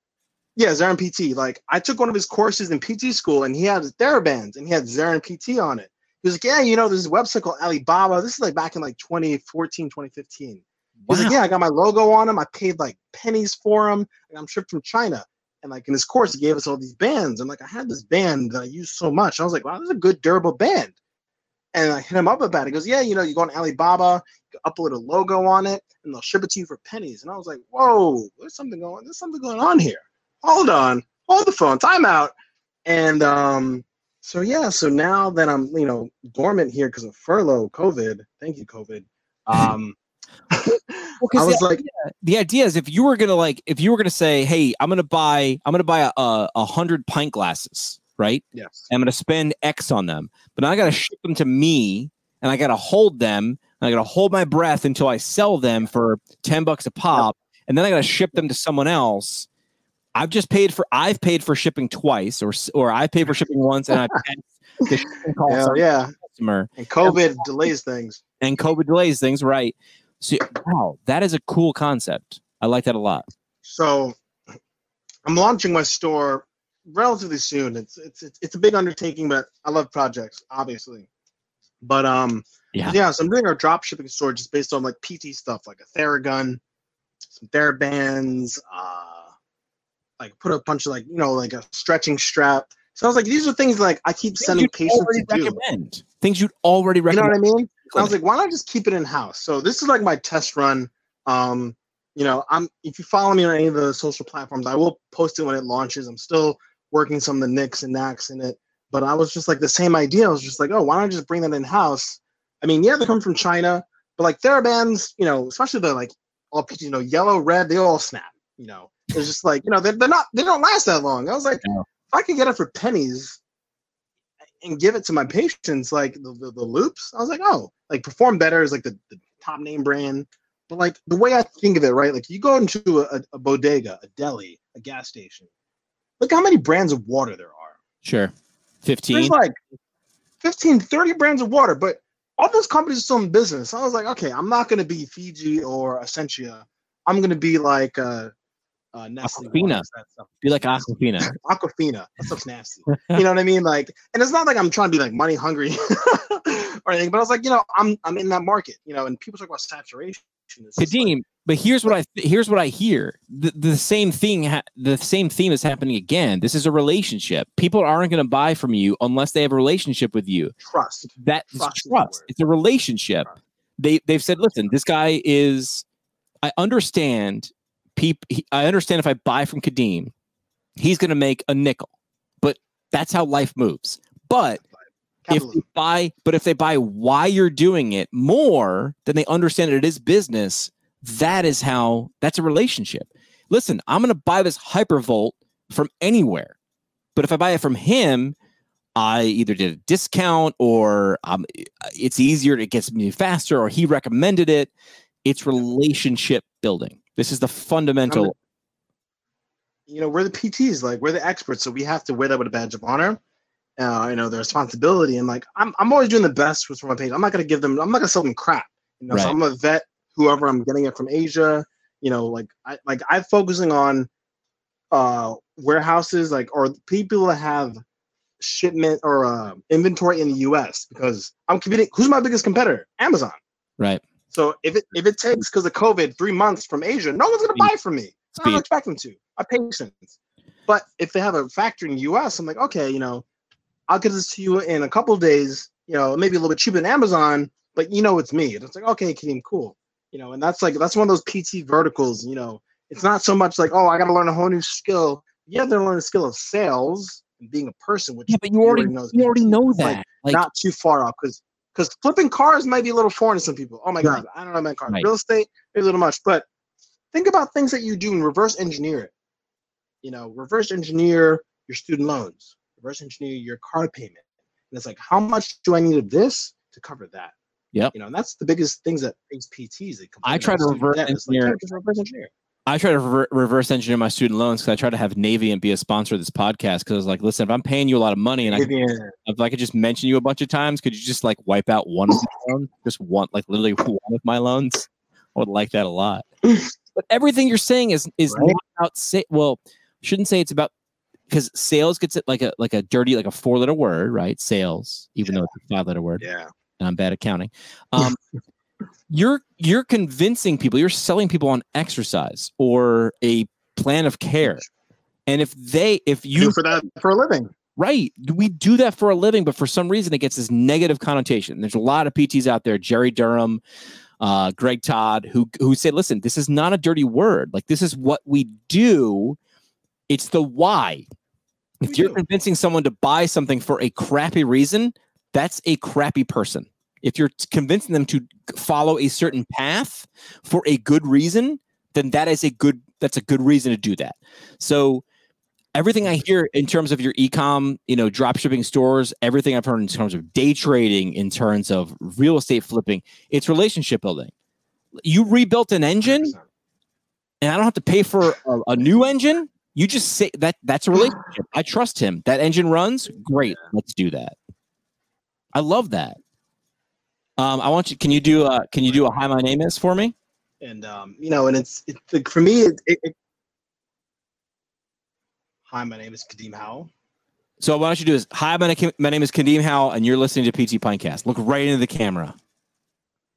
Yeah, Zeren PT. Like I took one of his courses in PT school and he had TheraBands and he had Zeren PT on it. He was like, Yeah, you know, there's a website called Alibaba. This is like back in like 2014, 2015. He was like, Yeah, I got my logo on them. I paid like pennies for them. And I'm shipped from China. And like in his course, he gave us all these bands. And like I had this band that I used so much. I was like, wow, this is a good durable band. And I hit him up about it. He goes, Yeah, you know, you go on Alibaba, upload a logo on it, and they'll ship it to you for pennies. And I was like, Whoa, there's something going, there's something going on here hold on, hold the phone, time out. And um, so yeah, so now that I'm, you know, dormant here because of furlough, COVID. Thank you, COVID. Um, Well, I the was like, idea- the idea is if you were gonna like if you were gonna say, hey, I'm gonna buy I'm gonna buy a a, a hundred pint glasses, right? yes, I'm gonna spend X on them, but now I gotta ship them to me, and I gotta hold them, and I gotta hold my breath until I sell them for ten bucks a pop, and then I gotta ship them to someone else. I've just paid for I've paid for shipping twice, or or I paid for shipping once, and I paid the shipping cost yeah, on the yeah. customer, And COVID delays things. and COVID delays things, right? So wow, that is a cool concept. I like that a lot. So I'm launching my store relatively soon. It's it's it's, a big undertaking, but I love projects, obviously. But um, Yeah. yeah. So I'm doing our drop shipping store just based on like PT stuff, like a Theragun, some TheraBands, uh, like put a bunch of like you know like a stretching strap. So I was like, these are things like I keep sending you'd patients to do. recommend things you'd already recommend. You know what I mean? I was like, why not I just keep it in house? So this is like my test run. Um, you know, I'm if you follow me on any of the social platforms, I will post it when it launches. I'm still working some of the nicks and knacks in it, but I was just like the same idea. I was just like, oh, why don't I just bring that in house? I mean, yeah, they come from China, but like TheraBands, you know, especially the like all you know, yellow, red, they all snap. You know, it's just like you know, they're, they're not they don't last that long. I was like, No. if I could get it for pennies and give it to my patients, like the, the, the loops, I was like, oh, like perform better is like the, the top name brand. But like the way I think of it, right? Like you go into a, a bodega, a deli, a gas station. Look how many brands of water there are. Sure. 15. There's like 15, 30 brands of water, but all those companies are still in business. so I was like, okay, I'm not going to be Fiji or Essentia. I'm going to be like uh, uh, Nestle. Aquafina. Waters, that stuff. Be like Aquafina. Aquafina. That stuff's nasty. you know what I mean? Like, and it's not like I'm trying to be like money hungry or anything, but I was like, you know, I'm I'm in that market, you know, and people talk about saturation. Just like- Kadeem, but here's what I here's what I hear. The, the same thing, ha- the same theme is happening again. This is a relationship. People aren't going to buy from you unless they have a relationship with you. trust. That Trust trust. It's a relationship. Trust. They they've said, listen, this guy is. I understand. He, I understand if I buy from Kadeem, he's going to make a nickel, but that's how life moves. But if they buy but if they buy why you're doing it more than they understand it is business that is how that's a relationship. Listen i'm going to buy this hypervolt from anywhere but if i buy it from him i either did a discount or um, it's easier it gets me faster or he recommended it. It's relationship building this is the fundamental you know, we're the PTs, like we're the experts, so we have to wear that with a badge of honor. Uh, you know, the responsibility, and like I'm, I'm always doing the best for my page. I'm not gonna give them, I'm not gonna sell them crap. You know, so Right. I'm a vet, whoever I'm getting it from Asia. You know, like I like I'm focusing on uh warehouses, like or people that have shipment or uh, inventory in the U.S. because I'm competing. Who's my biggest competitor? Amazon. right So if it if it takes because of COVID three months from Asia, no one's gonna buy from me. I Speed. don't expect them to. I patience. But if they have a factory in the US, I'm like, okay, you know, I'll get this to you in a couple of days, you know, maybe a little bit cheaper than Amazon, but you know it's me. And it's like, okay, Kadeem, cool. You know, and that's like that's one of those PT verticals, you know. It's not so much like, oh, I gotta learn a whole new skill. You have to learn the skill of sales and being a person, which yeah but you already knows you already know It's, like, that like not too far off because because flipping cars might be a little foreign to some people. Oh my Right. god, I don't know about cars. Right. Real estate maybe a little much, but think about things that you do and reverse engineer it. You know, reverse engineer your student loans, reverse engineer your car payment, and it's like how much do I need of this to cover that? Yep. You know, and that's the biggest things that face PTs. They I try to reverse. It's like, yeah, reverse engineer. I try to rever- reverse engineer my student loans because I try to have Navient be a sponsor of this podcast. Because I was like, listen, if I'm paying you a lot of money and I, Yeah. if I could just mention you a bunch of times, could you just like wipe out one of my loans? Just one, like literally one of my loans. I would like that a lot. But everything you're saying is is Right. not about say. Well, shouldn't say it's about because sales gets it like a like a dirty like a four letter word, right? Sales, even though it's a five letter word. Yeah. and I'm bad at counting. Um, you're you're convincing people, you're selling people on exercise or a plan of care. And if they if You you for that for a living. right, we do that for a living, but for some reason it gets this negative connotation. There's a lot of PTs out there, Jerry Durham, uh, Greg Todd, who who say, listen, this is not a dirty word. Like this is what we do. It's the why. If We you're do. convincing someone to buy something for a crappy reason, that's a crappy person. If you're convincing them to follow a certain path for a good reason, then that is a good that's a good reason to do that. So everything I hear in terms of your ecom, you know, drop shipping stores, everything I've heard in terms of day trading, in terms of real estate flipping, it's relationship building. You rebuilt an engine 100%. and I don't have to pay for a, a new engine. You just say that that's a relationship. I trust him. That engine runs. Great. Let's do that. I love that. Um, I want you. Can you do? A, can you do a hi? My name is for me. and um, you know, and it's it's like, for me. It, it, it, Hi, my name is Kadeem Howell. So what I want you to do is hi. My name, my name is Kadeem Howell, and you're listening to PT Pintcast. Look right into the camera.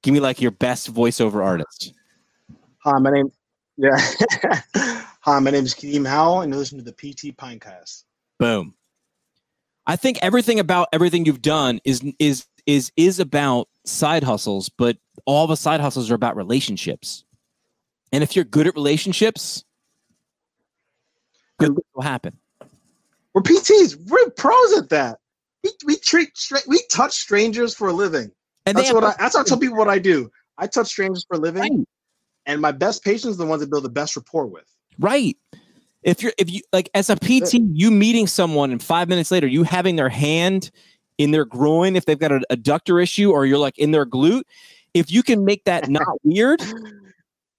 Give me like your best voiceover artist. Hi, my name. Yeah. Hi, my name is Kadeem Howell, and you're listening to the PT Pintcast. Boom. I think everything about everything you've done is is is is about side hustles, but all the side hustles are about relationships. And if you're good at relationships, good things will happen. We're PTs. We're pros at that. We, we treat we touch strangers for a living. And That's what I. That's what I tell people what I do. I touch strangers for a living, Right. and my best patients are the ones that build the best rapport with. right. If you're if you like as a PT, you meeting someone and five minutes later, you having their hand in their groin if they've got an adductor issue, or you're like in their glute. If you can make that not weird,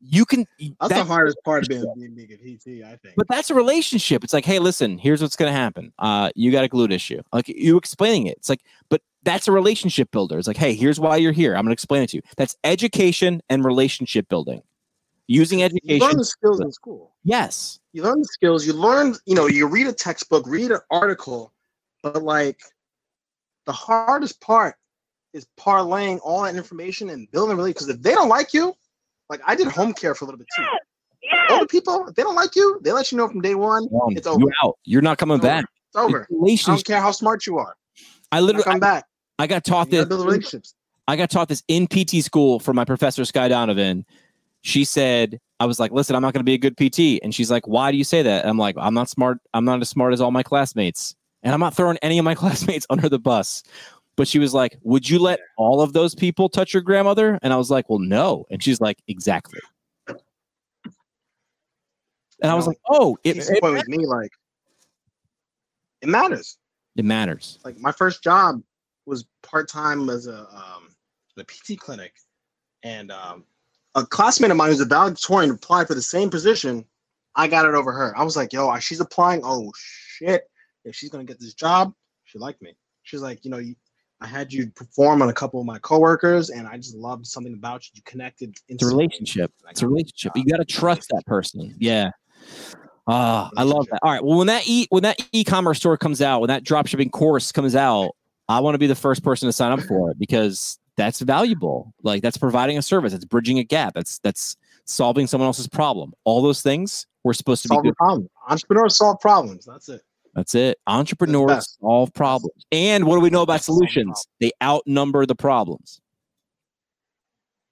you can. That's that- the hardest part of being, being, being a PT, I think. But that's a relationship. It's like, hey, listen, here's what's gonna happen. Uh, you got a glute issue. Like you explaining it. It's like, but That's a relationship builder. It's like, hey, here's why you're here. I'm going to explain it to you. That's education and relationship building. Using You education. learn the skills in school. Yes. You learn the skills. You learn, you know, you read a textbook, read an article, but like the hardest part is parlaying all that information and building really because if they don't like you, like I did home care for a little bit too. Older people, if they don't like you, they let you know from day one. Um, It's over. You're out. You're not coming It's over. back. It's over. It's I don't care how smart you are. I literally, come back. I got taught You this. build relationships. I got taught this in PT school from my professor Sky Donovan. She said, I was like, listen, I'm not going to be a good PT. And she's like, why do you say that? I'm like, I'm not smart. I'm not as smart as all my classmates. And I'm not throwing any of my classmates under the bus. But she was like, would you let all of those people touch your grandmother? And I was like, well, no. And she's like, exactly. And I was like, oh, it, it, point with me, like it matters. it matters. like my first job was part-time as a um a PT clinic and um a classmate of mine who's a valedictorian applied for the same position I got it over her I was like yo she's applying oh shit if she's gonna get this job she liked me she's like you know you, I had you perform on a couple of my coworkers and I just loved something about you you connected It's a relationship. It's a relationship. You got to trust that person. Yeah. Ah, I love that. All right. Well, when that e when that e-commerce store comes out, when that dropshipping course comes out, I want to be the first person to sign up for it because that's valuable. Like that's providing a service. That's bridging a gap. That's that's solving someone else's problem. All those things we're supposed to be solve good. problem entrepreneurs solve problems that's it That's it. Entrepreneurs solve problems. And what do we know about solutions? They outnumber the problems.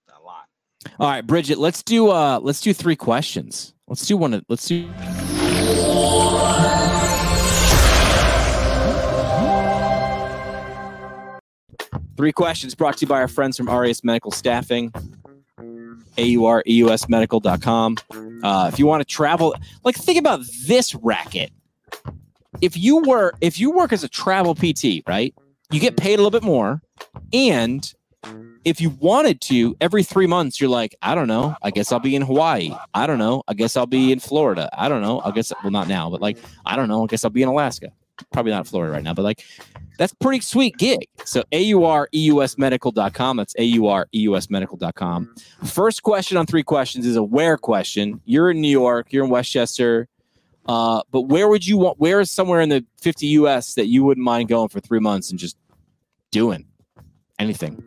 a lot All right, Bridget, let's do uh let's do three questions. Let's do one of let's do Three questions brought to you by our friends from Aureus Medical Staffing, AUREUSmedical.com. Uh, if you want to travel, like think about this racket. If you were if you work as a travel PT, right? You get paid a little bit more and if you wanted to, every three months, you're like, I don't know. I guess I'll be in Hawaii. I don't know. I guess I'll be in Florida. I don't know. I guess, well, not now, but like, I don't know. I guess I'll be in Alaska. Probably not Florida right now, but like, that's pretty sweet gig. So AUREUSmedical.com. That's AUREUSmedical.com. First question on three questions is a where question. You're in New York, you're in Westchester. Uh, but where would you want, where is somewhere in the 50 US that you wouldn't mind going for three months and just doing anything?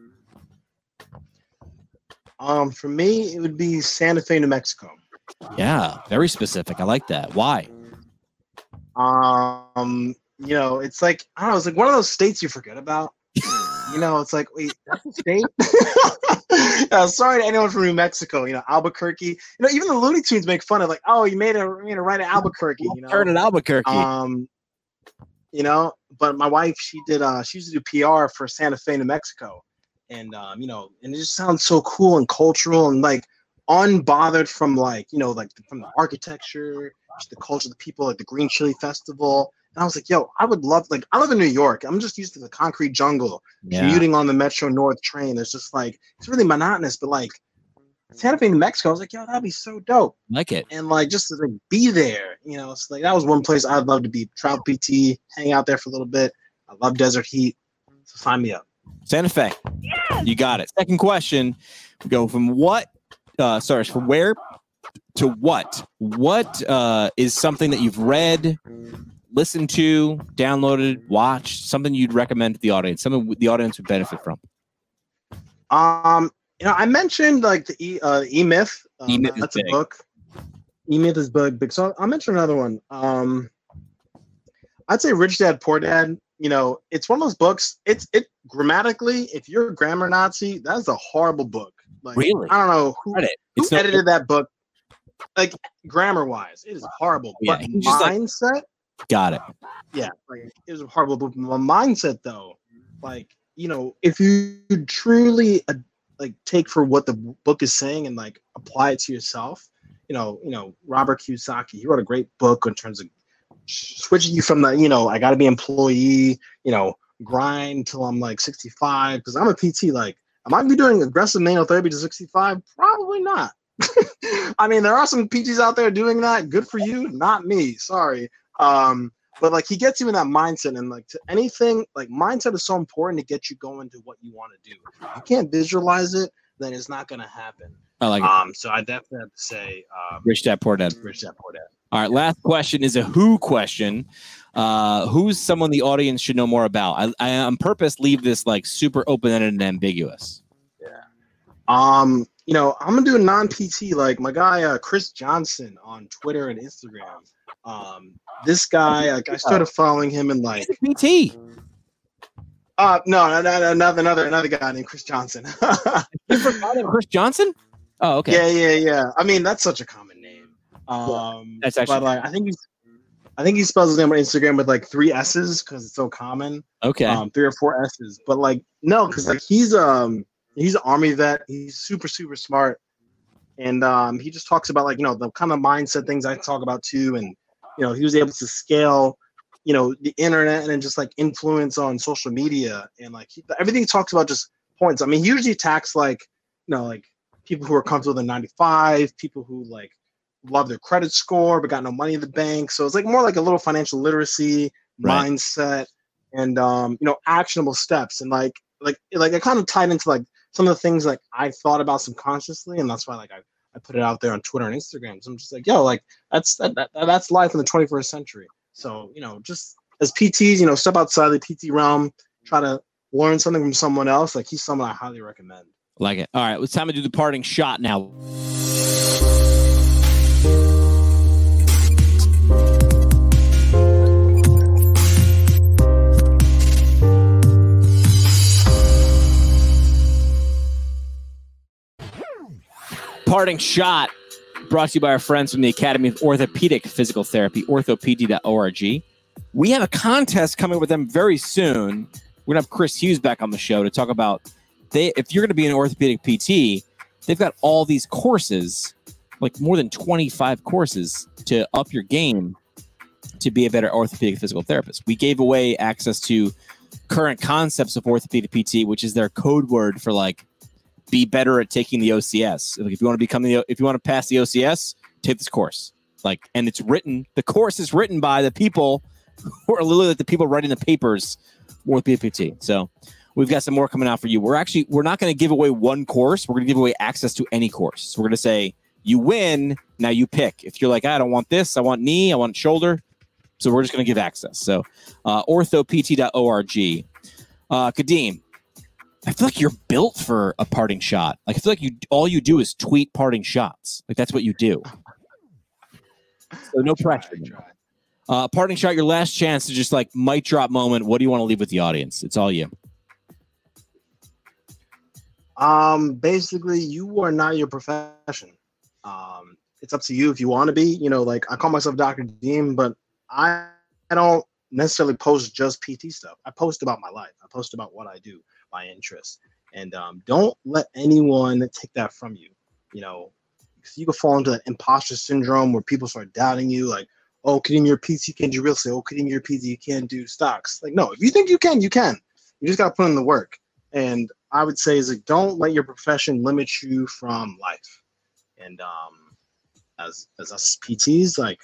um for me it would be Santa Fe New Mexico Yeah, very specific. I like that. Why? Um, you know, it's like I don't know, it's like one of those states you forget about. you know, it's like, wait, that's a state. uh, sorry to anyone from New Mexico. You know, Albuquerque. You know, even the Looney Tunes make fun of like, oh, you made a you made a right at Albuquerque. You know, Heard in Albuquerque. um, you know, but my wife, she did. uh She used to do PR for Santa Fe, New Mexico, and um, you know, and it just sounds so cool and cultural and like unbothered from like you know like from the architecture, the culture, of the people, like the Green Chili Festival. And I was like, yo, I would love like I live in New York. I'm just used to the concrete jungle, yeah. commuting on the Metro North train. It's just like it's really monotonous, but like Santa Fe, New Mexico, I was like, yo, that'd be so dope like it. and like just to like be there, you know. It's like that was one place I'd love to be. Travel PT, hang out there for a little bit. I love desert heat. So sign me up. Santa Fe. You got it. Second question. We go from what uh sorry, from where to what? What uh is something that you've read, listened to, downloaded, watched, something you'd recommend to the audience, something the audience would benefit from? Um, you know, I mentioned like the E uh, E Myth. Um, E-Myth is that's big. a book. E Myth is big, big. So I'll mention another one. Um, I'd say Rich Dad Poor Dad. You know, it's one of those books. It's it grammatically. If you're a grammar Nazi, that's a horrible book. Like, Really? I don't know who who edited that book. Like grammar wise, it is horrible. Yeah, but just like- mindset. got it. yeah, like it was a horrible book. My mindset, though, like you know, if you truly uh, like take for what the book is saying and like apply it to yourself, you know, you know, Robert Kiyosaki, he wrote a great book in terms of switching you from the, you know, I got to be employee, you know, grind till I'm like 65 because I'm a PT. Like, am I be doing aggressive manual therapy to 65? Probably not. I mean, there are some PGs out there doing that. Good for you, not me. Sorry. Um, but like he gets you in that mindset and like to anything like mindset is so important to get you going to what you want to do. If you can't visualize it, then it's not gonna happen. I like it. Um, so I definitely have to say, um, Rich Dad Poor Dad. Rich Dad Poor Dad. All right, last question is a who question. Uh, who's someone the audience should know more about? I, I on purpose leave this like super open ended and ambiguous. Yeah. Um, you know, I'm gonna do a non-PT like my guy uh, Chris Johnson on Twitter and Instagram. Um, this guy, like, I started following him in like, PT. uh, no, no, no, no, another, another, another guy named Chris Johnson. You forgot Chris Johnson? Oh, okay. Yeah, yeah, yeah. I mean, that's such a common name. Um, That's actually- but like, I think he's, I think he spells his name on Instagram with like three S's because it's so common. Okay. um, three or four S's. But like, no, because like he's um he's an army vet. He's super super smart, and um he just talks about like you know the kind of mindset things I talk about too, and you know he was able to scale you know the internet and then just like influence on social media and like he, everything he talks about just points. I mean, he usually attacks like you know like people who are comfortable in 95, people who like love their credit score but got no money in the bank. So it's like more like a little financial literacy Right. mindset and um you know actionable steps and like like like it kind of tied into like some of the things like I thought about subconsciously and that's why like I, I put it out there on Twitter and Instagram. So I'm just like, yo, like that's that, that that's life in the 21st century. So you know, just as PTs, you know, step outside the PT realm, try to learn something from someone else. Like he's someone I highly recommend. Like it. All right, it's time to do the parting shot now. Parting shot brought to you by our friends from the Academy of Orthopedic Physical Therapy, orthopt.org. We have a contest coming with them very soon. We're gonna have Chris Hughes back on the show to talk about they if you're gonna be an orthopedic PT, they've got all these courses, like more than 25 courses to up your game to be a better orthopedic physical therapist. We gave away access to current concepts of orthopedic PT, which is their code word for like be better at taking the OCS. Like if you want to become the if you want to pass the OCS, take this course. Like and it's written the course is written by the people who are literally the people writing the papers for orthopedic So we've got some more coming out for you. We're actually we're not going to give away one course. We're going to give away access to any course. So we're going to say you win. Now you pick. If you're like, I don't want this, I want knee, I want shoulder. So we're just going to give access. So uh, orthopt.org. Uh, Kadeem, I feel like you're built for a parting shot. Like I feel like you all you do is tweet parting shots. Like that's what you do. So no pressure. Try. Uh, parting shot, your last chance to just like mic drop moment. What do you want to leave with the audience? It's all you. Um, basically, you are not your profession. Um, it's up to you if you want to be. You know, like I call myself Dr. Deem, but I, I don't necessarily post just PT stuff. I post about my life. I post about what I do, my interests, and um, don't let anyone take that from you. You know, you can fall into that imposter syndrome where people start doubting you, like, "Oh, Kadeem, you're PT, you can't do real estate. Oh, Kadeem, you're a PT, you can't do stocks." Like, no, if you think you can, you can. You just got to put in the work. And I would say is like, don't let your profession limit you from life. And um, as as us PTs, like,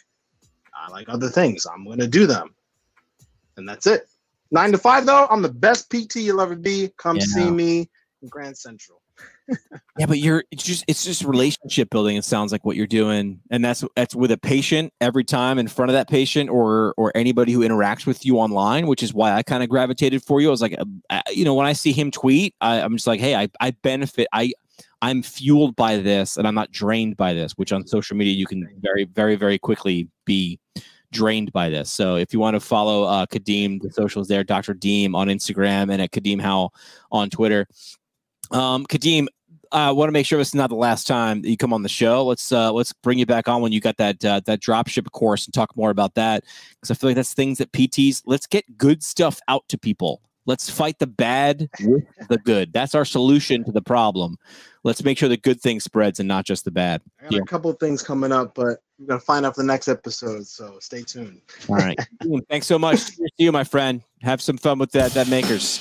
I like other things. I'm gonna do them, and that's it. Nine to five though, I'm the best PT you'll ever be. Come Yeah. see me in Grand Central. Yeah, but you're it's just it's just relationship building. It sounds like what you're doing, and that's that's with a patient every time in front of that patient or or anybody who interacts with you online, which is why I kind of gravitated for you. I was like, uh, you know, when I see him tweet, I, I'm just like, hey, I I benefit. I I'm fueled by this, and I'm not drained by this. Which on social media you can very very very quickly be drained by this. So if you want to follow uh, Kadeem, the socials there, Dr. Deem on Instagram and at Kadeem Howell on Twitter. Um, Kadeem, I want to make sure this is not the last time that you come on the show. Let's uh, let's bring you back on when you got that uh, that dropship course and talk more about that because I feel like that's things that PTs. Let's get good stuff out to people. Let's fight the bad with the good. That's our solution to the problem. Let's make sure the good thing spreads and not just the bad. I got Yeah. a couple things coming up, but we're gonna find out for the next episode. So stay tuned. All right. Thanks so much. Cheers to you, my friend. Have some fun with that that makers.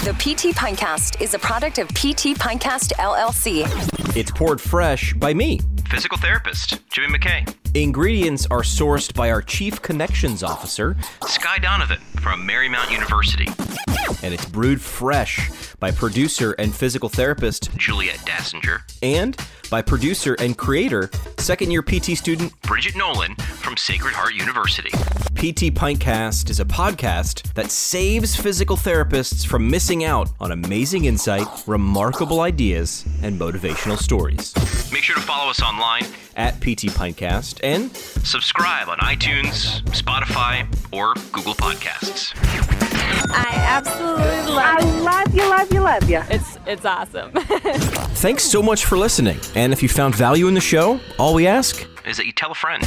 The PT Pintcast is a product of PT Pintcast LLC. It's poured fresh by me, physical therapist Jimmy McKay. Ingredients are sourced by our Chief Connections Officer, Sky Donovan from Marymount University. And it's brewed fresh by producer and physical therapist Juliet Dassinger. And by producer and creator, second year PT student Bridget Nolan from Sacred Heart University. PT Pintcast is a podcast that saves physical therapists from missing out on amazing insight, remarkable ideas, and motivational stories. Make sure to follow us online at PT Pintcast and subscribe on iTunes, Spotify, or Google Podcasts. I absolutely love you. I love you, love you, love you. It's it's awesome. Thanks so much for listening. And if you found value in the show, all we ask is that you tell a friend.